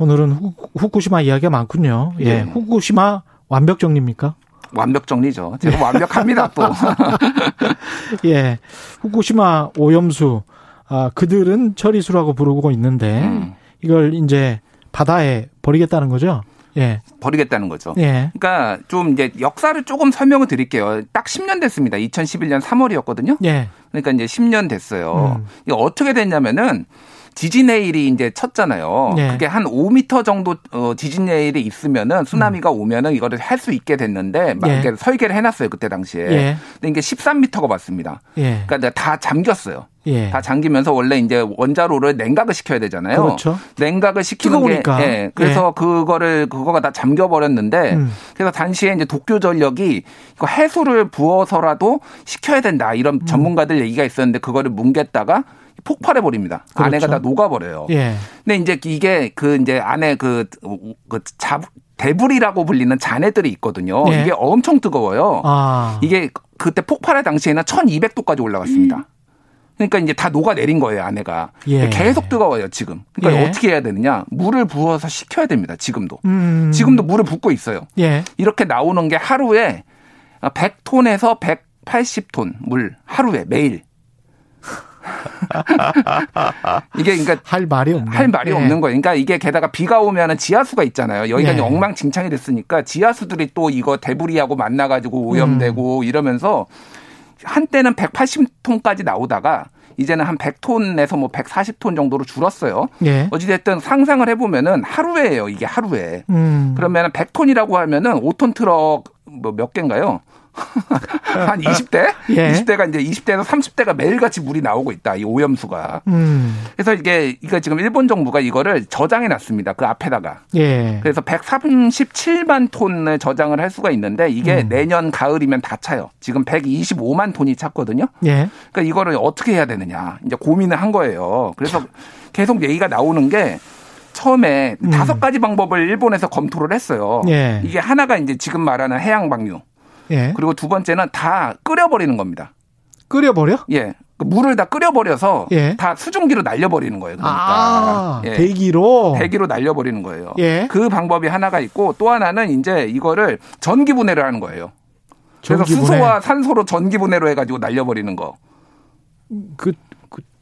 오늘은 후, 후쿠시마 이야기가 많군요. 예, 네. 후쿠시마 완벽 정리입니까? 완벽 정리죠. 제가 네. 완벽합니다, 또. 예. 후쿠시마 오염수, 아, 그들은 처리수라고 부르고 있는데, 음. 이걸 이제 바다에 버리겠다는 거죠? 예. 버리겠다는 거죠. 예. 그러니까 좀 이제 역사를 조금 설명을 드릴게요. 딱 10년 됐습니다. 2011년 3월이었거든요. 예. 그러니까 이제 10년 됐어요. 음. 이게 어떻게 됐냐면은 지진 해일이 이제 쳤잖아요. 네. 그게 한 5미터 정도 어, 지진 해일이 있으면은 쓰나미가 음. 오면은 이거를 할 수 있게 됐는데 막 예. 설계를 해놨어요 그때 당시에. 예. 근데 이게 13미터가 맞습니다. 예. 그러니까 다 잠겼어요. 예. 다 잠기면서 원래 이제 원자로를 냉각을 시켜야 되잖아요. 그렇죠. 냉각을 시키는 뜨거우니까. 게 예. 그래서 예. 그거를 그거가 다 잠겨 버렸는데 음. 그래서 당시에 이제 도쿄 전력이 이거 해수를 부어서라도 시켜야 된다 이런 음. 전문가들 얘기가 있었는데 그거를 뭉갰다가 폭발해 버립니다. 그렇죠. 안에가 다 녹아 버려요. 예. 근데 이제 이게 그 이제 안에 그, 그 자, 대불이라고 불리는 잔해들이 있거든요. 예. 이게 엄청 뜨거워요. 아. 이게 그때 폭발할 당시에는 1200도까지 올라갔습니다. 음. 그러니까 이제 다 녹아내린 거예요, 안에가. 예. 계속 뜨거워요, 지금. 그러니까 예. 어떻게 해야 되느냐? 물을 부어서 식혀야 됩니다, 지금도. 음. 지금도 물을 붓고 있어요. 예. 이렇게 나오는 게 하루에 100톤에서 180톤 물 하루에 매일. 이게 그러니까 할 말이 없는 할 말이 네. 없는 거예요. 그러니까 이게 게다가 비가 오면은 지하수가 있잖아요. 여기가 네. 엉망진창이 됐으니까 지하수들이 또 이거 대부리하고 만나 가지고 오염되고 음. 이러면서 한때는 180톤까지 나오다가 이제는 한 100톤에서 뭐 140톤 정도로 줄었어요. 예. 어찌됐든 상상을 해보면은 하루에요. 이게 하루에. 음. 그러면 100톤이라고 하면은 5톤 트럭 뭐 몇 개인가요? 한 20대? 예. 20대가 이제 20대에서 30대가 매일같이 물이 나오고 있다. 이 오염수가. 음. 그래서 이게 이거 지금 일본 정부가 이거를 저장해 놨습니다. 그 앞에다가. 예. 그래서 137만 톤을 저장을 할 수가 있는데 이게 음. 내년 가을이면 다 차요. 지금 125만 톤이 찼거든요. 예. 그러니까 이거를 어떻게 해야 되느냐. 이제 고민을 한 거예요. 그래서 계속 얘기가 나오는 게 처음에 음. 다섯 가지 방법을 일본에서 검토를 했어요. 예. 이게 하나가 이제 지금 말하는 해양 방류. 예. 그리고 두 번째는 다 끓여버리는 겁니다. 끓여버려? 예. 그 물을 다 끓여버려서 예. 다 수증기로 날려버리는 거예요. 그러니까 아, 예. 대기로 대기로 날려버리는 거예요. 예. 그 방법이 하나가 있고 또 하나는 이제 이거를 전기 분해를 하는 거예요. 그래서 전기 수소와 산소로 전기 분해로 해가지고 날려버리는 거. 그, 그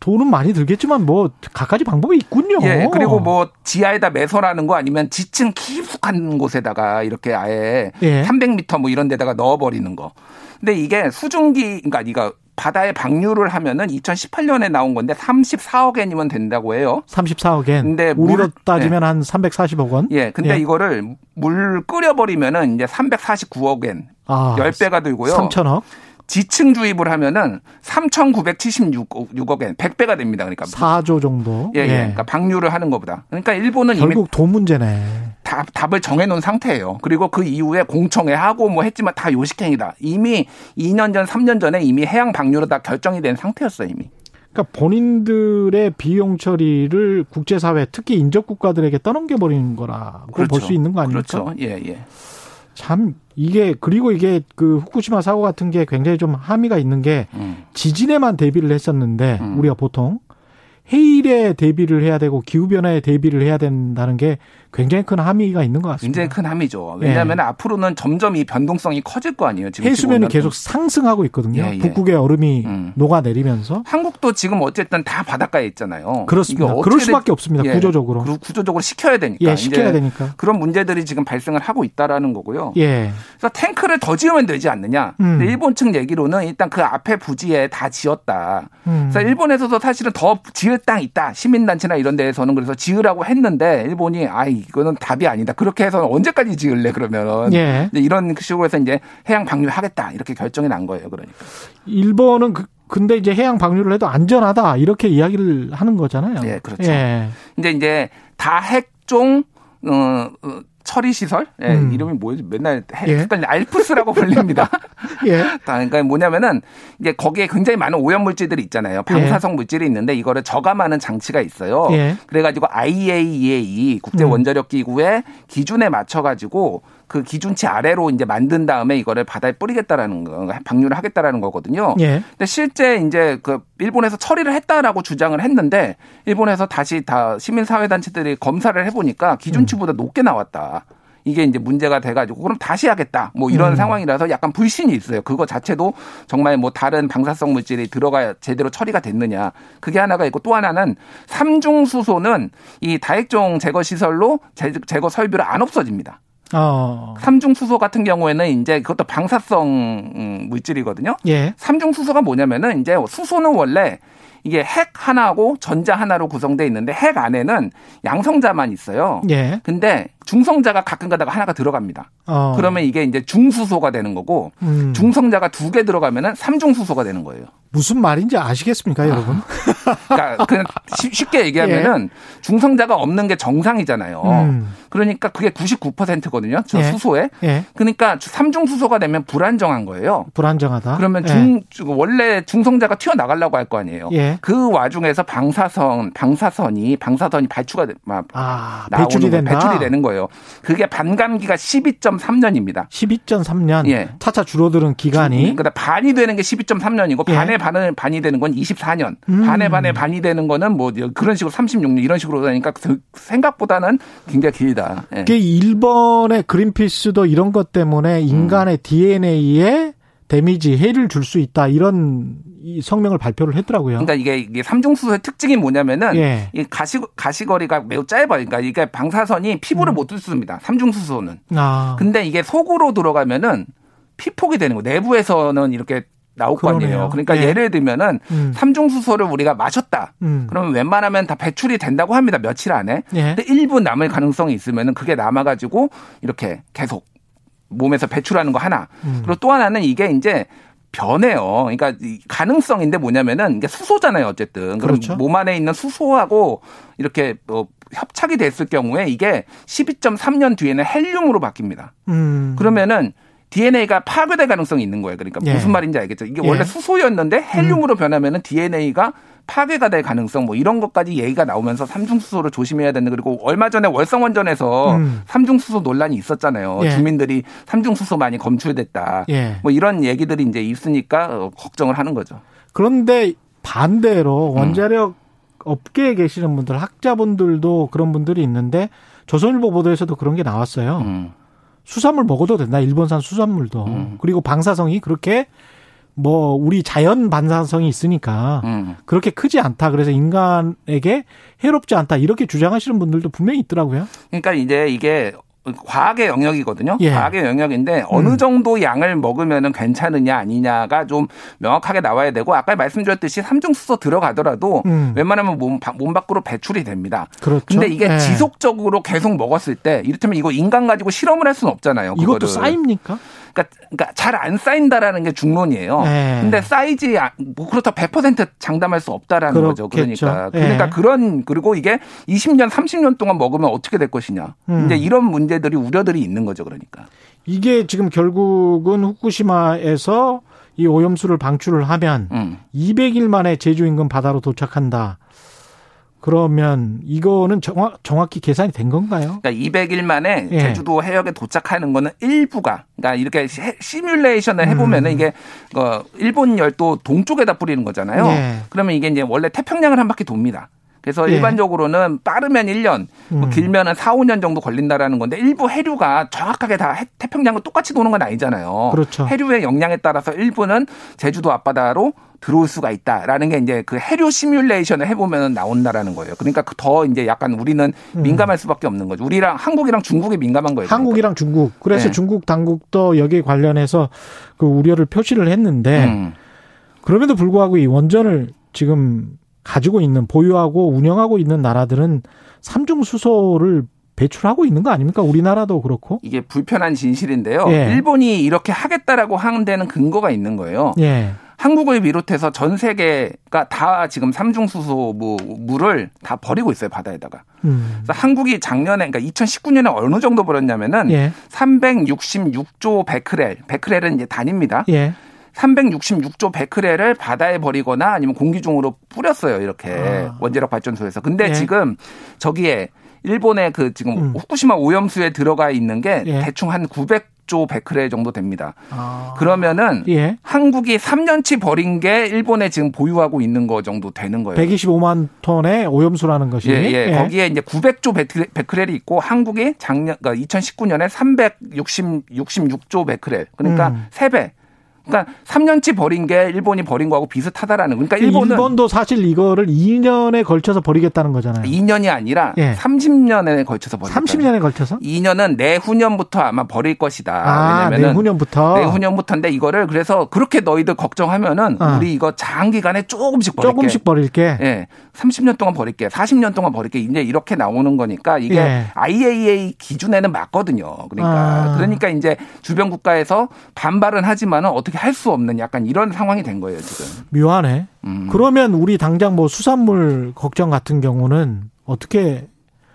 돈은 많이 들겠지만 뭐 각가지 방법이 있군요. 예. 그리고 뭐 지하에다 매설하는 거 아니면 지층 깊숙한 곳에다가 이렇게 아예 예. 300m 뭐 이런 데다가 넣어버리는 거. 근데 이게 수증기 그러니까 이거 바다에 방류를 하면은 2018년에 나온 건데 34억 엔이면 된다고 해요. 34억 엔. 근데 우리로 물, 따지면 네. 한 340억 원. 예. 근데 예. 이거를 물 끓여 버리면은 이제 349억 엔. 아, 10배가 들고요. 3천억. 지층 주입을 하면은 3,976억 엔, 100배가 됩니다. 그러니까 4조 정도. 예, 예. 그러니까 방류를 하는 것보다. 그러니까 일본은 결국 돈 문제네. 답, 답을 정해놓은 상태예요. 그리고 그 이후에 공청회 하고 뭐 했지만 다 요식행위다. 이미 2년 전, 3년 전에 이미 해양 방류로 다 결정이 된 상태였어요, 이미. 그러니까 본인들의 비용 처리를 국제사회, 특히 인접 국가들에게 떠넘겨 버리는 거라고 그렇죠. 볼수 있는 거 아닙니까? 그렇죠. 예, 예. 참 이게 그리고 이게 그 후쿠시마 사고 같은 게 굉장히 좀 함의가 있는 게 음. 지진에만 대비를 했었는데 음. 우리가 보통 해일에 대비를 해야 되고 기후 변화에 대비를 해야 된다는 게 굉장히 큰 함의가 있는 것 같습니다. 굉장히 큰 함의죠. 왜냐하면 예. 앞으로는 점점 이 변동성이 커질 거 아니에요. 지금 해수면이 계속 상승하고 있거든요. 예, 예. 북극의 얼음이 음. 녹아내리면서 한국도 지금 어쨌든 다 바닷가에 있잖아요. 그렇습니다. 그럴 수밖에 없습니다. 예. 구조적으로. 구조적으로 시켜야 되니까. 예, 시켜야 되니까. 그런 문제들이 지금 발생을 하고 있다라는 거고요. 예. 그래서 탱크를 더 지으면 되지 않느냐. 음. 일본 측 얘기로는 일단 그 앞에 부지에 다 지었다. 음. 그래서 일본에서도 사실은 더 지을 땅 있다. 시민단체나 이런 데에서는 그래서 지으라고 했는데 일본이 아이 이거는 답이 아니다. 그렇게 해서 언제까지 지을래 그러면은 예. 이런 식으로 해서 이제 해양 방류하겠다 이렇게 결정이 난 거예요. 그러니까 일본은 그 근데 이제 해양 방류를 해도 안전하다 이렇게 이야기를 하는 거잖아요. 예, 그렇죠. 예. 이제 이제 다 핵종 어, 어 처리 시설 예, 음. 이름이 뭐지 맨날 헷갈리 예. 알프스라고 불립니다. 예. 그러니까 뭐냐면은 이제 거기에 굉장히 많은 오염 물질들이 있잖아요. 방사성 예. 물질이 있는데 이거를 저감하는 장치가 있어요. 예. 그래가지고 IAEA 국제 원자력 기구의 기준에 맞춰 가지고 그 기준치 아래로 이제 만든 다음에 이거를 바다에 뿌리겠다라는 거, 방류를 하겠다라는 거거든요. 예. 근데 실제 이제 그 일본에서 처리를 했다라고 주장을 했는데 일본에서 다시 다 시민사회단체들이 검사를 해보니까 기준치보다 음. 높게 나왔다. 이게 이제 문제가 돼가지고 그럼 다시 하겠다 뭐 이런 음. 상황이라서 약간 불신이 있어요. 그거 자체도 정말 뭐 다른 방사성 물질이 들어가 제대로 처리가 됐느냐 그게 하나가 있고 또 하나는 삼중 수소는 이 다액종 제거 시설로 제거 설비를 안 없어집니다. 어. 삼중 수소 같은 경우에는 이제 그것도 방사성 음, 물질이거든요. 예. 삼중 수소가 뭐냐면은 이제 수소는 원래 이게 핵 하나하고 전자 하나로 구성돼 있는데 핵 안에는 양성자만 있어요. 예. 근데 중성자가 가끔 가다가 하나가 들어갑니다. 어. 그러면 이게 이제 중수소가 되는 거고 음. 중성자가 두 개 들어가면은 삼중수소가 되는 거예요. 무슨 말인지 아시겠습니까, 아. 여러분? 그러니까 그냥 쉽게 얘기하면은 예. 중성자가 없는 게 정상이잖아요. 음. 그러니까 그게 99%거든요. 저 예. 수소에. 예. 그러니까 삼중수소가 되면 불안정한 거예요. 불안정하다. 그러면 중 예. 원래 중성자가 튀어나가려고 할 거 아니에요. 예. 그 와중에서 방사선 방사선이 방사선이 발추가 막 아, 배출이 된다. 배출이 되는 거예요. 그게 반감기가 12.3년입니다. 12.3년. 예. 차차 줄어드는 기간이. 그러니까 반이 되는 게 12.3년이고 예. 반에 반은 반이 되는 건 24년. 음. 반에 반에 반이 되는 거는 뭐 그런 식으로 36년 이런 식으로 되니까 그 생각보다는 굉장히 길다. 예. 일본의 그린피스도 이런 것 때문에 인간의 음. DNA에 데미지 해를 줄 수 있다 이런 이 성명을 발표를 했더라고요. 그러니까 이게, 이게 삼중 수소의 특징이 뭐냐면은 예. 이 가시 가시거리가 매우 짧아요. 그러니까 이게 방사선이 피부를 음. 못 뚫습니다. 삼중 수소는. 아. 근데 이게 속으로 들어가면은 피폭이 되는 거. 내부에서는 이렇게 나올 거 아니에요. 그러니까 예. 를 들면은 음. 삼중수소를 우리가 마셨다. 음. 그러면 웬만하면 다 배출이 된다고 합니다. 며칠 안에. 예. 근데 일부 남을 가능성이 있으면은 그게 남아가지고 이렇게 계속 몸에서 배출하는 거 하나. 음. 그리고 또 하나는 이게 이제 변해요. 그러니까 가능성인데 뭐냐면은 이게 수소잖아요, 어쨌든. 그럼 그렇죠. 몸 안에 있는 수소하고 이렇게 뭐 협착이 됐을 경우에 이게 12.3년 뒤에는 헬륨으로 바뀝니다. 음. 그러면은 DNA가 파괴될 가능성이 있는 거예요. 그러니까 예. 무슨 말인지 알겠죠? 이게 예. 원래 수소였는데 헬륨으로 음. 변하면은 DNA가 파괴가 될 가능성 뭐 이런 것까지 얘기가 나오면서 삼중수소를 조심해야 되는 그리고 얼마 전에 월성원전에서 음. 삼중수소 논란이 있었잖아요. 예. 주민들이 삼중수소 많이 검출됐다. 예. 뭐 이런 얘기들이 이제 있으니까 어, 걱정을 하는 거죠. 그런데 반대로 음. 원자력 음. 업계에 계시는 분들 학자분들도 그런 분들이 있는데 조선일보 보도에서도 그런 게 나왔어요. 음. 수산물 먹어도 된다. 일본산 수산물도. 음. 그리고 방사성이 그렇게 뭐 우리 자연 반사성이 있으니까 음. 그렇게 크지 않다. 그래서 인간에게 해롭지 않다. 이렇게 주장하시는 분들도 분명히 있더라고요. 그러니까 이제 이게 과학의 영역이거든요. 예. 과학의 영역인데 어느 음. 정도 양을 먹으면 괜찮으냐 아니냐가 좀 명확하게 나와야 되고 아까 말씀드렸듯이 삼중 수소 들어가더라도 음. 웬만하면 몸, 몸 밖으로 배출이 됩니다. 그렇죠. 근데 이게 예. 지속적으로 계속 먹었을 때 이를테면 이거 인간 가지고 실험을 할 수는 없잖아요. 그거를. 이것도 쌓입니까? 그러니까, 그러니까 잘 안 쌓인다라는 게 중론이에요. 네. 근데 쌓이지 뭐 그렇다 100% 장담할 수 없다라는 그렇겠죠. 거죠. 그러니까 네. 그러니까 그런 그리고 이게 20년 30년 동안 먹으면 어떻게 될 것이냐. 음. 이제 이런 문제들이 우려들이 있는 거죠. 그러니까 이게 지금 결국은 후쿠시마에서 이 오염수를 방출을 하면 음. 200일 만에 제주 인근 바다로 도착한다. 그러면 이거는 정확, 정확히 계산이 된 건가요? 그러니까 200일 만에 예. 제주도 해역에 도착하는 거는 일부가 그러니까 이렇게 시뮬레이션을 해보면은 음. 이게 어 일본 열도 동쪽에다 뿌리는 거잖아요. 예. 그러면 이게 이제 원래 태평양을 한 바퀴 돕니다. 그래서 예. 일반적으로는 빠르면 1년, 뭐 음. 길면은 4, 5년 정도 걸린다라는 건데 일부 해류가 정확하게 다 태평양을 똑같이 도는 건 아니잖아요. 그렇죠. 해류의 역량에 따라서 일부는 제주도 앞바다로 들어올 수가 있다라는 게 이제 그 해류 시뮬레이션을 해보면 나온다라는 거예요. 그러니까 그더 이제 약간 우리는 음. 민감할 수밖에 없는 거죠. 우리랑 한국이랑 중국이 민감한 거예요. 한국이랑 그러니까. 중국. 그래서 네. 중국 당국도 여기에 관련해서 그 우려를 표시를 했는데 음. 그럼에도 불구하고 이 원전을 지금 가지고 있는 보유하고 운영하고 있는 나라들은 삼중 수소를 배출하고 있는 거 아닙니까? 우리나라도 그렇고. 이게 불편한 진실인데요. 예. 일본이 이렇게 하겠다라고 하는 데는 근거가 있는 거예요. 예. 한국을 비롯해서 전 세계가 다 지금 삼중수소 물을 다 버리고 있어요 바다에다가. 음. 그래서 한국이 작년에 그러니까 2019년에 어느 정도 버렸냐면은 예. 366조 베크렐, 베크렐은 이제 단입니다. 예. 366조 베크렐을 바다에 버리거나 아니면 공기 중으로 뿌렸어요. 이렇게 아. 원자력 발전소에서. 근데 예. 지금 저기에 일본의 그 지금 음. 후쿠시마 오염수에 들어가 있는 게 예. 대충 한 900조 베크레 정도 됩니다. 아. 그러면은 예. 한국이 3년치 버린 게 일본에 지금 보유하고 있는 거 정도 되는 거예요. 125만 ton의 오염수라는 것이. 예, 예. 예. 거기에 이제 900조 베크렐이 있고 한국이 작년 그러니까 2019년에 366조 베크렐. 그러니까 음. 3배. 그러니까 3년치 버린 게 일본이 버린 거하고 비슷하다라는. 그러니까 일본은 일본도 사실 이거를 2년에 걸쳐서 버리겠다는 거잖아요. 2년이 아니라 예. 30년에 걸쳐서 버릴 30년에 걸쳐서? 2년은 내후년부터 아마 버릴 것이다. 아, 왜냐면 내후년부터. 내후년부터인데 이거를 그래서 그렇게 너희들 걱정하면은 어. 우리 이거 장기간에 조금씩 버릴게. 조금씩 버릴게. 예. 30년 동안 버릴게. 40년 동안 버릴게. 이제 이렇게 나오는 거니까 이게 예. IAEA 기준에는 맞거든요. 그러니까 아. 그러니까 이제 주변 국가에서 반발은 하지만은 어떻게 할 수 없는 약간 이런 상황이 된 거예요, 지금. 묘하네. 음. 그러면 우리 당장 뭐 수산물 걱정 같은 경우는 어떻게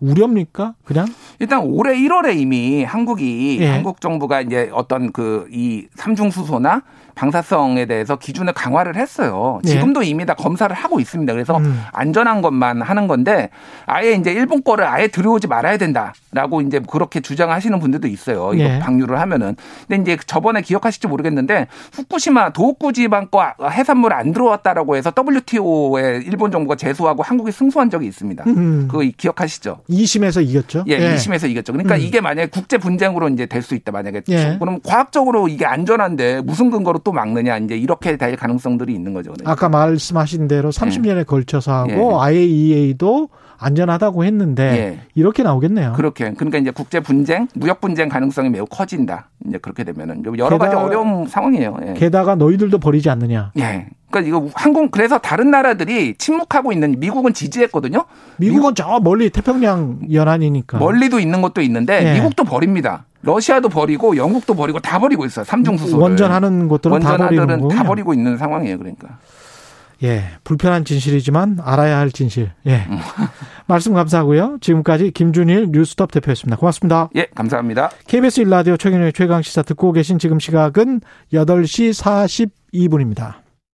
우려입니까? 그냥? 일단 올해 1월에 이미 한국이 예. 한국 정부가 이제 어떤 그 이 삼중수소나 방사성에 대해서 기준을 강화를 했어요. 예. 지금도 네. 이미 다 검사를 하고 있습니다. 그래서 음. 안전한 것만 하는 건데 아예 이제 일본 거를 아예 들여오지 말아야 된다라고 이제 그렇게 주장하시는 분들도 있어요. 이거 네. 방류를 하면은. 근데 이제 저번에 기억하실지 모르겠는데 후쿠시마 도호쿠 지방 거 해산물 안 들어왔다라고 해서 WTO에 일본 정부가 제소하고 한국이 승소한 적이 있습니다. 음. 그거 기억하시죠? 2심에서 이겼죠? 예, 예. 2심에서 이겼죠. 그러니까 음. 이게 만약에 국제 분쟁으로 이제 될 수 있다 만약에 예. 그럼 과학적으로 이게 안전한데 무슨 근거로 또 막느냐 이제 이렇게 될 가능성들이 있는 거죠. 그 아까 말씀하신 대로 30년에 예. 걸쳐서 하고 예. IAEA도 안전하다고 했는데 예. 이렇게 나오겠네요. 그렇게 그러니까 이제 국제 분쟁, 무역 분쟁 가능성이 매우 커진다. 이제 그렇게 되면은 여러 게다가, 가지 어려운 상황이에요. 예. 게다가 너희들도 버리지 않느냐. 예. 그러니까 이거 항공 그래서 다른 나라들이 침묵하고 있는 미국은 지지했거든요. 미국은 미국, 저 멀리 태평양 연안이니까 멀리도 있는 것도 있는데 예. 미국도 버립니다. 러시아도 버리고 영국도 버리고 다 버리고 있어요. 삼중 수소를. 원전하는 곳들은 다 버리는 다 버리고 있는 상황이에요. 그러니까. 예, 불편한 진실이지만 알아야 할 진실. 예. 음. 말씀 감사하고요. 지금까지 김준일 뉴스톱 대표였습니다. 고맙습니다. 예, 감사합니다. KBS 일라디오 최경영의 최강 시사 듣고 계신 지금 시각은 8시 42분입니다.